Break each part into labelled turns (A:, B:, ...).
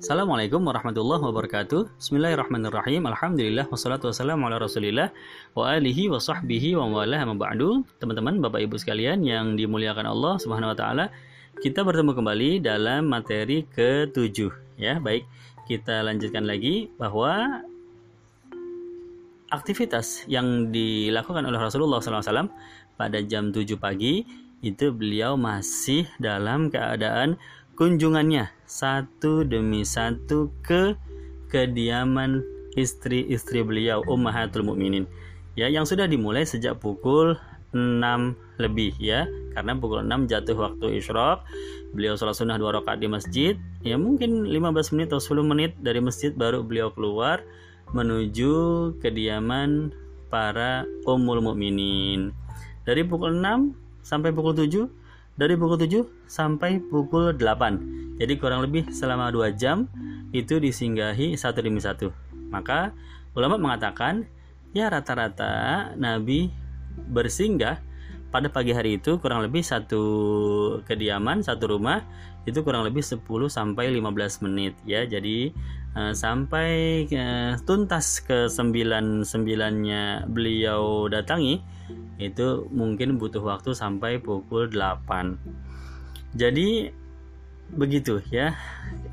A: Assalamualaikum warahmatullahi wabarakatuh. Bismillahirrahmanirrahim. Alhamdulillah Wassalatu wassalamu ala rasulillah Wa alihi wa sahbihi wa mawalah ba'du. Teman-teman, bapak ibu sekalian yang dimuliakan Allah subhanahu wa ta'ala Kita bertemu kembali dalam materi ke-7 Ya, baik Kita lanjutkan lagi bahwa Aktivitas yang dilakukan oleh Rasulullah SAW pada jam 7 pagi Itu beliau masih dalam keadaan kunjungannya. Satu demi satu ke kediaman istri-istri beliau Ummahatul Mukminin. Ya yang sudah dimulai sejak pukul 6 lebih ya. Karena pukul 6 jatuh waktu isyraq beliau sholat sunnah dua rakaat di masjid. Ya mungkin 15 menit atau 10 menit dari masjid baru beliau keluar menuju kediaman para ummul mukminin. Dari pukul 6 sampai pukul 7 dari pukul 7 sampai pukul 8. Jadi kurang lebih selama 2 jam itu disinggahi satu demi satu. Maka ulama mengatakan ya rata-rata Nabi bersinggah pada pagi hari itu kurang lebih satu kediaman, satu rumah itu kurang lebih 10 sampai 15 menit ya. Jadi uh, sampai uh, tuntas ke sembilan sembilannya beliau datangi itu mungkin butuh waktu sampai pukul 8 jadi begitu ya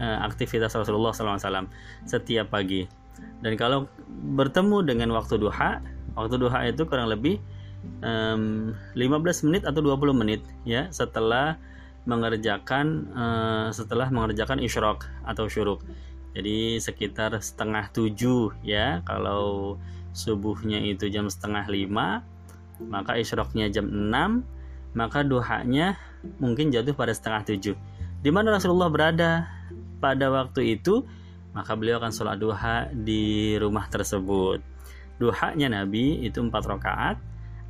A: eh, aktivitas Rasulullah SAW setiap pagi. Dan kalau bertemu dengan waktu duha waktu duha itu kurang lebih um, 15 menit atau 20 menit ya setelah mengerjakan uh, setelah mengerjakan isyrok atau syuruk jadi sekitar setengah tujuh ya. Kalau subuhnya itu jam setengah lima maka isyroknya jam 6 maka duhanya mungkin jatuh pada setengah tujuh. Di mana Rasulullah berada pada waktu itu maka beliau akan sholat duha di rumah tersebut. Duhanya Nabi itu empat rakaat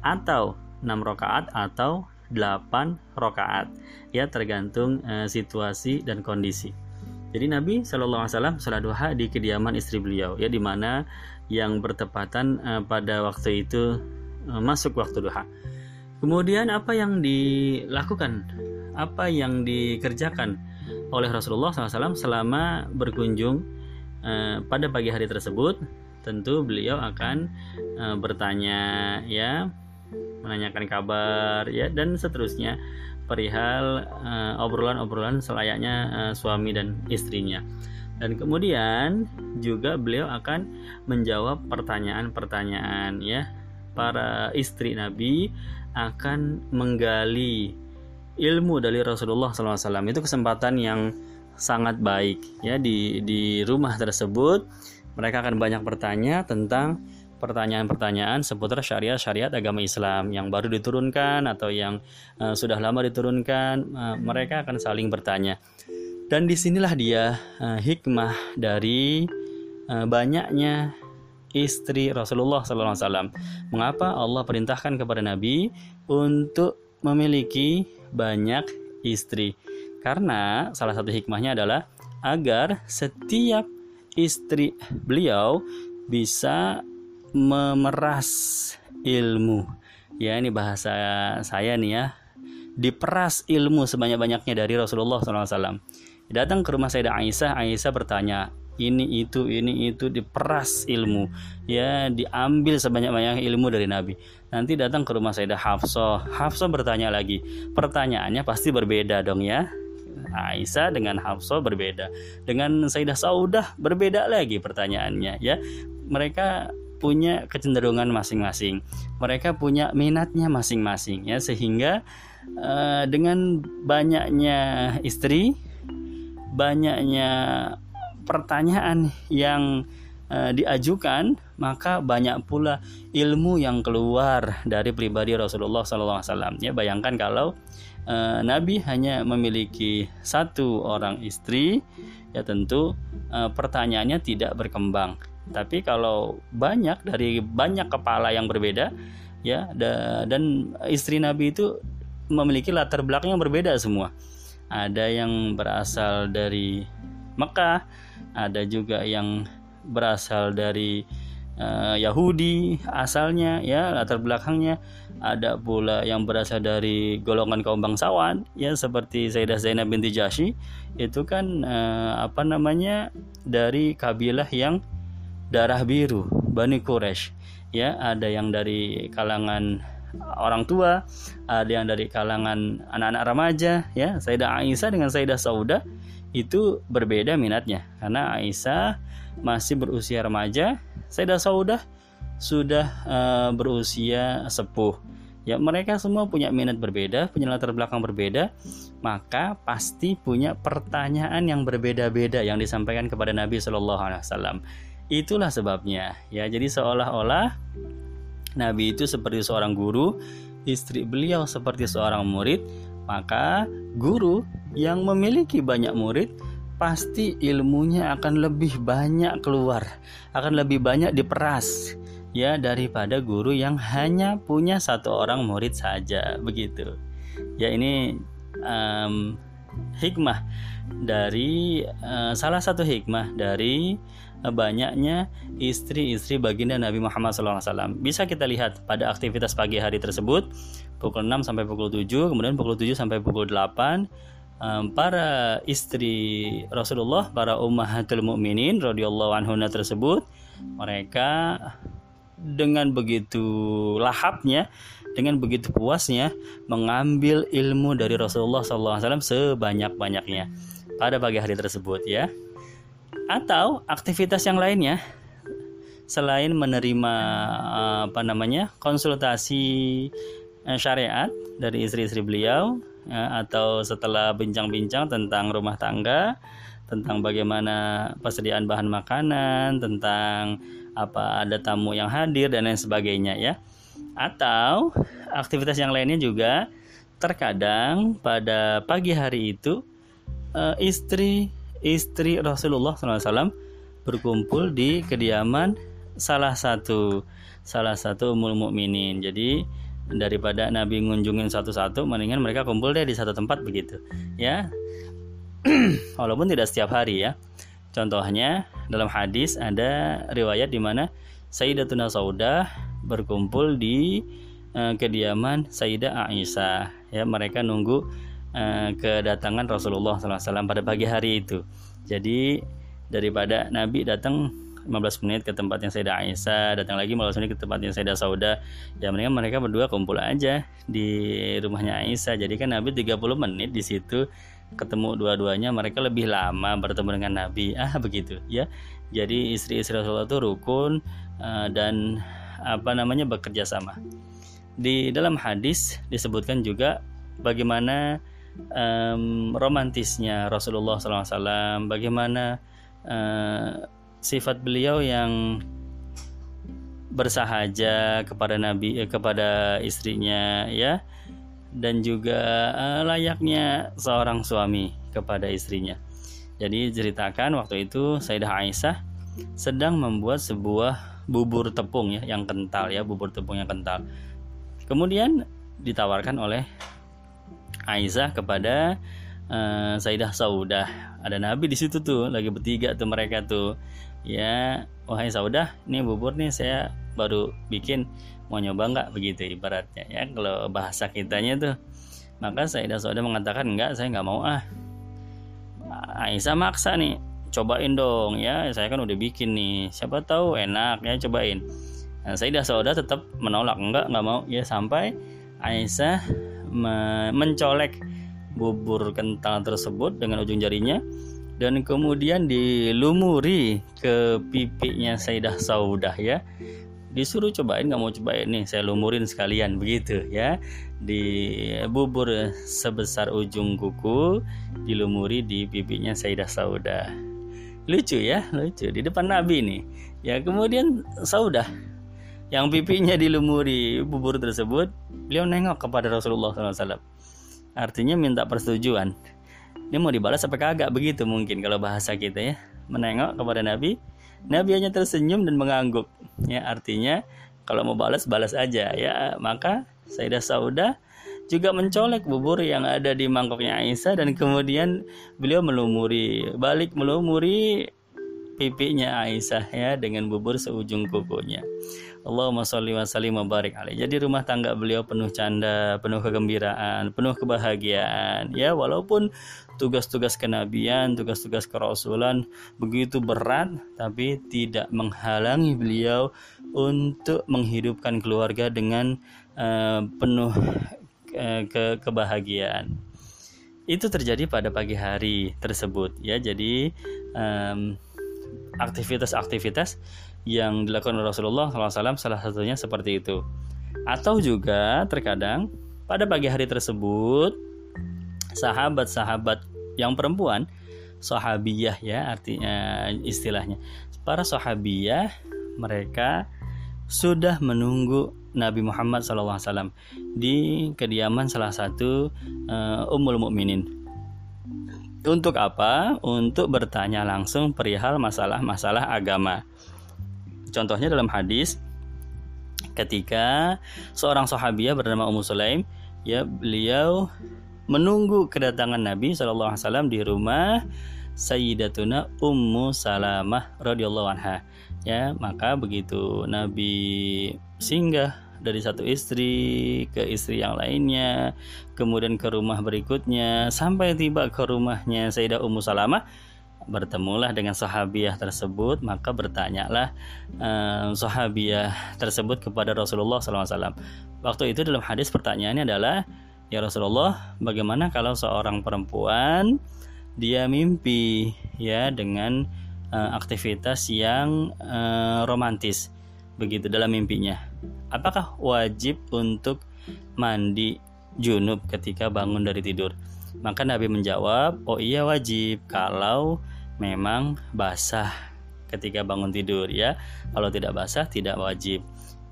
A: atau enam rakaat atau 8 rakaat. Ya tergantung e, situasi dan kondisi jadi Nabi Shallallahu Alaihi Wasallam sholat duha di kediaman istri beliau ya di mana yang bertepatan e, pada waktu itu Eh, masuk waktu duha. Kemudian apa yang dilakukan, apa yang dikerjakan oleh Rasulullah SAW selama berkunjung eh, pada pagi hari tersebut, tentu beliau akan eh, bertanya, ya, menanyakan kabar, ya, dan seterusnya. Perihal obrolan-obrolan selayaknya suami dan istrinya. Dan kemudian juga beliau akan menjawab pertanyaan-pertanyaan, ya, para istri Nabi akan menggali ilmu dari Rasulullah SAW itu kesempatan yang sangat baik ya di di rumah tersebut. Mereka akan banyak bertanya tentang pertanyaan-pertanyaan seputar syariat-syariat agama Islam yang baru diturunkan atau yang uh, sudah lama diturunkan uh, mereka akan saling bertanya dan di sinilah dia uh, hikmah dari uh, banyaknya istri Rasulullah SAW. Mengapa Allah perintahkan kepada Nabi untuk memiliki banyak istri? Karena salah satu hikmahnya adalah agar setiap istri beliau bisa memeras ilmu. Ya, ini bahasa saya nih ya. Diperas ilmu sebanyak-banyaknya dari Rasulullah SAW. Datang ke rumah Sayyidah Aisyah, Aisyah bertanya, ini itu ini itu diperas ilmu ya diambil sebanyak-banyak ilmu dari Nabi nanti datang ke rumah Sayyidah Hafsah Hafsah bertanya lagi pertanyaannya pasti berbeda dong ya Aisyah dengan Hafsah berbeda dengan Sayyidah Saudah berbeda lagi pertanyaannya ya mereka punya kecenderungan masing-masing mereka punya minatnya masing-masing ya sehingga uh, dengan banyaknya istri banyaknya pertanyaan yang uh, diajukan, maka banyak pula ilmu yang keluar dari pribadi Rasulullah SAW. Ya, bayangkan kalau uh, Nabi hanya memiliki satu orang istri, ya tentu uh, pertanyaannya tidak berkembang. Tapi kalau banyak dari banyak kepala yang berbeda, ya dan istri Nabi itu memiliki latar belakang yang berbeda semua. Ada yang berasal dari Mekah, ada juga yang berasal dari uh, Yahudi asalnya ya latar belakangnya ada pula yang berasal dari golongan kaum bangsawan ya seperti Sayyidah Zainab binti Jashi itu kan uh, apa namanya dari kabilah yang darah biru Bani Quraisy ya ada yang dari kalangan orang tua ada yang dari kalangan anak-anak remaja ya. Sayyidah Aisyah dengan Sayyidah Sauda itu berbeda minatnya. Karena Aisyah masih berusia remaja Sayyidah Saudah sudah uh, berusia sepuh. Ya mereka semua punya minat berbeda punya latar belakang berbeda maka pasti punya pertanyaan yang berbeda-beda yang disampaikan kepada Nabi Shallallahu Alaihi Wasallam itulah sebabnya ya jadi seolah-olah Nabi itu seperti seorang guru istri beliau seperti seorang murid maka guru yang memiliki banyak murid pasti ilmunya akan lebih banyak keluar, akan lebih banyak diperas ya daripada guru yang hanya punya satu orang murid saja begitu. Ya ini um, hikmah dari uh, salah satu hikmah dari banyaknya istri-istri baginda Nabi Muhammad SAW. Bisa kita lihat pada aktivitas pagi hari tersebut pukul 6 sampai pukul 7, kemudian pukul 7 sampai pukul 8 um, para istri Rasulullah, para ummahatul mukminin radhiyallahu anhuna tersebut, mereka dengan begitu lahapnya, dengan begitu puasnya mengambil ilmu dari Rasulullah SAW sebanyak-banyaknya pada pagi hari tersebut ya. Atau aktivitas yang lainnya selain menerima apa namanya konsultasi eh, syariat dari istri-istri beliau ya, atau setelah bincang-bincang tentang rumah tangga, tentang bagaimana persediaan bahan makanan, tentang apa ada tamu yang hadir dan lain sebagainya ya. Atau aktivitas yang lainnya juga terkadang pada pagi hari itu eh, istri istri Rasulullah SAW berkumpul di kediaman salah satu salah satu umul mukminin. Jadi daripada Nabi ngunjungin satu-satu mendingan mereka kumpul deh di satu tempat begitu ya. Walaupun tidak setiap hari ya. Contohnya dalam hadis ada riwayat di mana Sayyidatuna Saudah berkumpul di uh, kediaman Sayyidah Aisyah ya. Mereka nunggu uh, kedatangan Rasulullah SAW pada pagi hari itu. Jadi daripada Nabi datang 15 menit ke tempat yang Sayyidah Aisyah datang lagi 15 menit ke tempat yang Sayyidah Sauda ya mendingan mereka berdua kumpul aja di rumahnya Aisyah. Jadi kan Nabi 30 menit di situ ketemu dua-duanya mereka lebih lama bertemu dengan Nabi. Ah begitu ya. Jadi istri-istri Rasulullah itu rukun uh, dan apa namanya bekerja sama. Di dalam hadis disebutkan juga bagaimana um, romantisnya Rasulullah SAW bagaimana uh, sifat beliau yang bersahaja kepada nabi eh, kepada istrinya ya dan juga eh, layaknya seorang suami kepada istrinya. Jadi ceritakan waktu itu Sayyidah Aisyah sedang membuat sebuah bubur tepung ya yang kental ya, bubur tepung yang kental. Kemudian ditawarkan oleh Aisyah kepada uh, Sayyidah Saudah. Ada Nabi di situ tuh, lagi bertiga tuh mereka tuh. Ya wahai saudah ini bubur nih saya baru bikin. Mau nyoba nggak? Begitu ibaratnya ya kalau bahasa kitanya tuh. Maka Sayyidah Saudah mengatakan enggak saya nggak mau ah. Aisyah maksa nih cobain dong ya saya kan udah bikin nih. Siapa tahu enak ya cobain. Nah, Sayyidah Saudah tetap menolak enggak nggak mau. Ya sampai Aisyah mencolek bubur kental tersebut dengan ujung jarinya dan kemudian dilumuri ke pipinya Sayyidah Saudah ya. Disuruh cobain nggak mau cobain nih saya lumurin sekalian begitu ya. Di bubur sebesar ujung kuku dilumuri di pipinya Sayyidah Saudah. Lucu ya lucu di depan Nabi nih. Ya kemudian Saudah yang pipinya dilumuri bubur tersebut beliau nengok kepada Rasulullah SAW artinya minta persetujuan. Ini mau dibalas apa kagak? Begitu mungkin kalau bahasa kita ya. Menengok kepada Nabi Nabi hanya tersenyum dan mengangguk. Ya artinya kalau mau balas balas aja. Ya maka Sayyidah Sauda juga mencolek bubur yang ada di mangkoknya Aisyah dan kemudian beliau melumuri balik melumuri pipinya Aisyah ya dengan bubur seujung kukunya. Allahumma sholli wa sallim wa barik alaih. Jadi rumah tangga beliau penuh canda, penuh kegembiraan, penuh kebahagiaan. Ya, walaupun tugas-tugas kenabian, tugas-tugas kerasulan begitu berat, tapi tidak menghalangi beliau untuk menghidupkan keluarga dengan uh, penuh uh, ke kebahagiaan. Itu terjadi pada pagi hari tersebut, ya. Jadi um, aktivitas-aktivitas yang dilakukan oleh Rasulullah SAW salah satunya seperti itu. Atau juga terkadang pada pagi hari tersebut sahabat-sahabat yang perempuan sahabiyah ya artinya istilahnya para sahabiyah mereka sudah menunggu Nabi Muhammad SAW di kediaman salah satu uh, Ummul Mukminin. Untuk apa? Untuk bertanya langsung perihal masalah-masalah agama. Contohnya dalam hadis ketika seorang sahabiah bernama Ummu Sulaim ya beliau menunggu kedatangan Nabi Shallallahu Alaihi Wasallam di rumah Sayyidatuna Ummu Salamah radhiyallahu anha. Ya maka begitu Nabi singgah dari satu istri ke istri yang lainnya kemudian ke rumah berikutnya sampai tiba ke rumahnya Sayyidah Ummu Salamah bertemulah dengan sahabiah tersebut maka bertanyalah uh, sahabiah tersebut kepada Rasulullah SAW waktu itu dalam hadis pertanyaannya adalah ya Rasulullah bagaimana kalau seorang perempuan dia mimpi ya dengan uh, aktivitas yang uh, romantis begitu dalam mimpinya? Apakah wajib untuk mandi junub ketika bangun dari tidur maka Nabi menjawab oh iya wajib kalau memang basah ketika bangun tidur ya. Kalau tidak basah tidak wajib.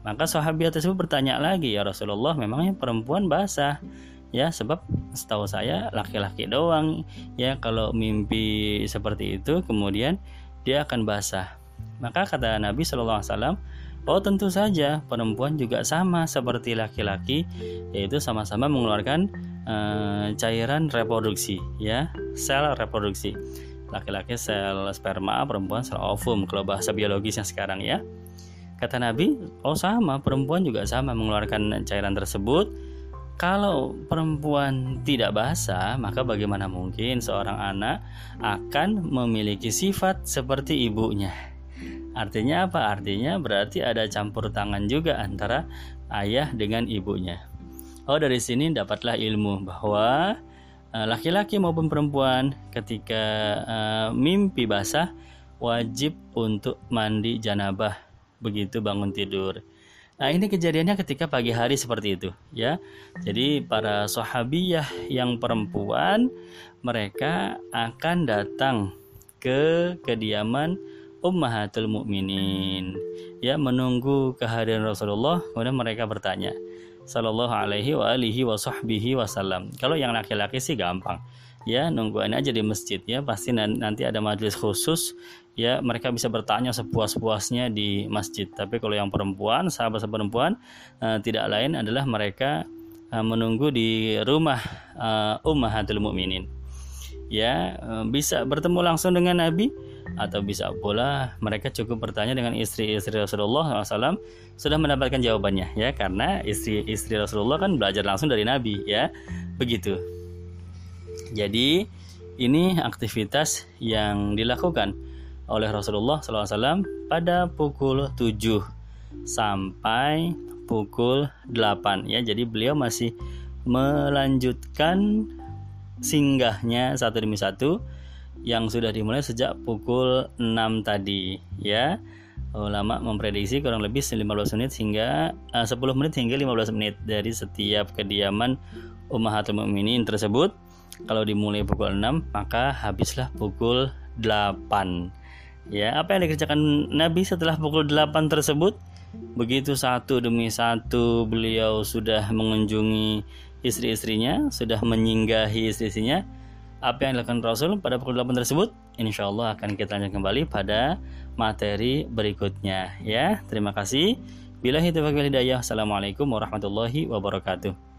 A: Maka sahabat tersebut bertanya lagi ya Rasulullah memangnya perempuan basah ya sebab setahu saya laki-laki doang ya kalau mimpi seperti itu kemudian dia akan basah. Maka kata Nabi Shallallahu Alaihi Wasallam Oh tentu saja perempuan juga sama seperti laki-laki yaitu sama-sama mengeluarkan uh, cairan reproduksi ya sel reproduksi laki-laki sel sperma, perempuan sel ovum kalau bahasa biologisnya sekarang ya. Kata Nabi, oh sama, perempuan juga sama mengeluarkan cairan tersebut. Kalau perempuan tidak basah, maka bagaimana mungkin seorang anak akan memiliki sifat seperti ibunya? Artinya apa? Artinya berarti ada campur tangan juga antara ayah dengan ibunya. Oh, dari sini dapatlah ilmu bahwa Eh, laki-laki maupun perempuan ketika uh, mimpi basah wajib untuk mandi janabah begitu bangun tidur. Nah, ini kejadiannya ketika pagi hari seperti itu, ya. Jadi para sahabiyah yang perempuan mereka akan datang ke kediaman Ummahatul Mukminin, ya, menunggu kehadiran Rasulullah. Kemudian mereka bertanya, Sallallahu alaihi wa alihi wa sahbihi wasallam. Kalau yang laki-laki sih gampang. Ya, nungguin aja di masjid ya. Pasti nanti ada majelis khusus ya mereka bisa bertanya sepuas-puasnya di masjid. Tapi kalau yang perempuan, sahabat perempuan uh, tidak lain adalah mereka uh, menunggu di rumah uh, Ummahatul Mukminin. Ya, uh, bisa bertemu langsung dengan Nabi atau bisa pula mereka cukup bertanya dengan istri-istri Rasulullah SAW sudah mendapatkan jawabannya ya. Karena istri-istri Rasulullah kan belajar langsung dari Nabi ya. Begitu. Jadi ini aktivitas yang dilakukan oleh Rasulullah SAW pada pukul 7 sampai pukul 8 ya. Jadi beliau masih melanjutkan singgahnya satu demi satu yang sudah dimulai sejak pukul 6 tadi ya. Ulama memprediksi kurang lebih 15 menit hingga uh, eh, 10 menit hingga 15 menit dari setiap kediaman Ummahatul Mukminin tersebut. Kalau dimulai pukul 6 maka habislah pukul 8 ya apa yang dikerjakan Nabi setelah pukul 8 tersebut? Begitu satu demi satu beliau sudah mengunjungi istri-istrinya sudah menyinggahi istri-istrinya apa yang dilakukan Rasul pada pukul 8 tersebut insya Allah akan kita lanjutkan kembali pada materi berikutnya ya. Terima kasih. Bila hidayah. Assalamualaikum warahmatullahi wabarakatuh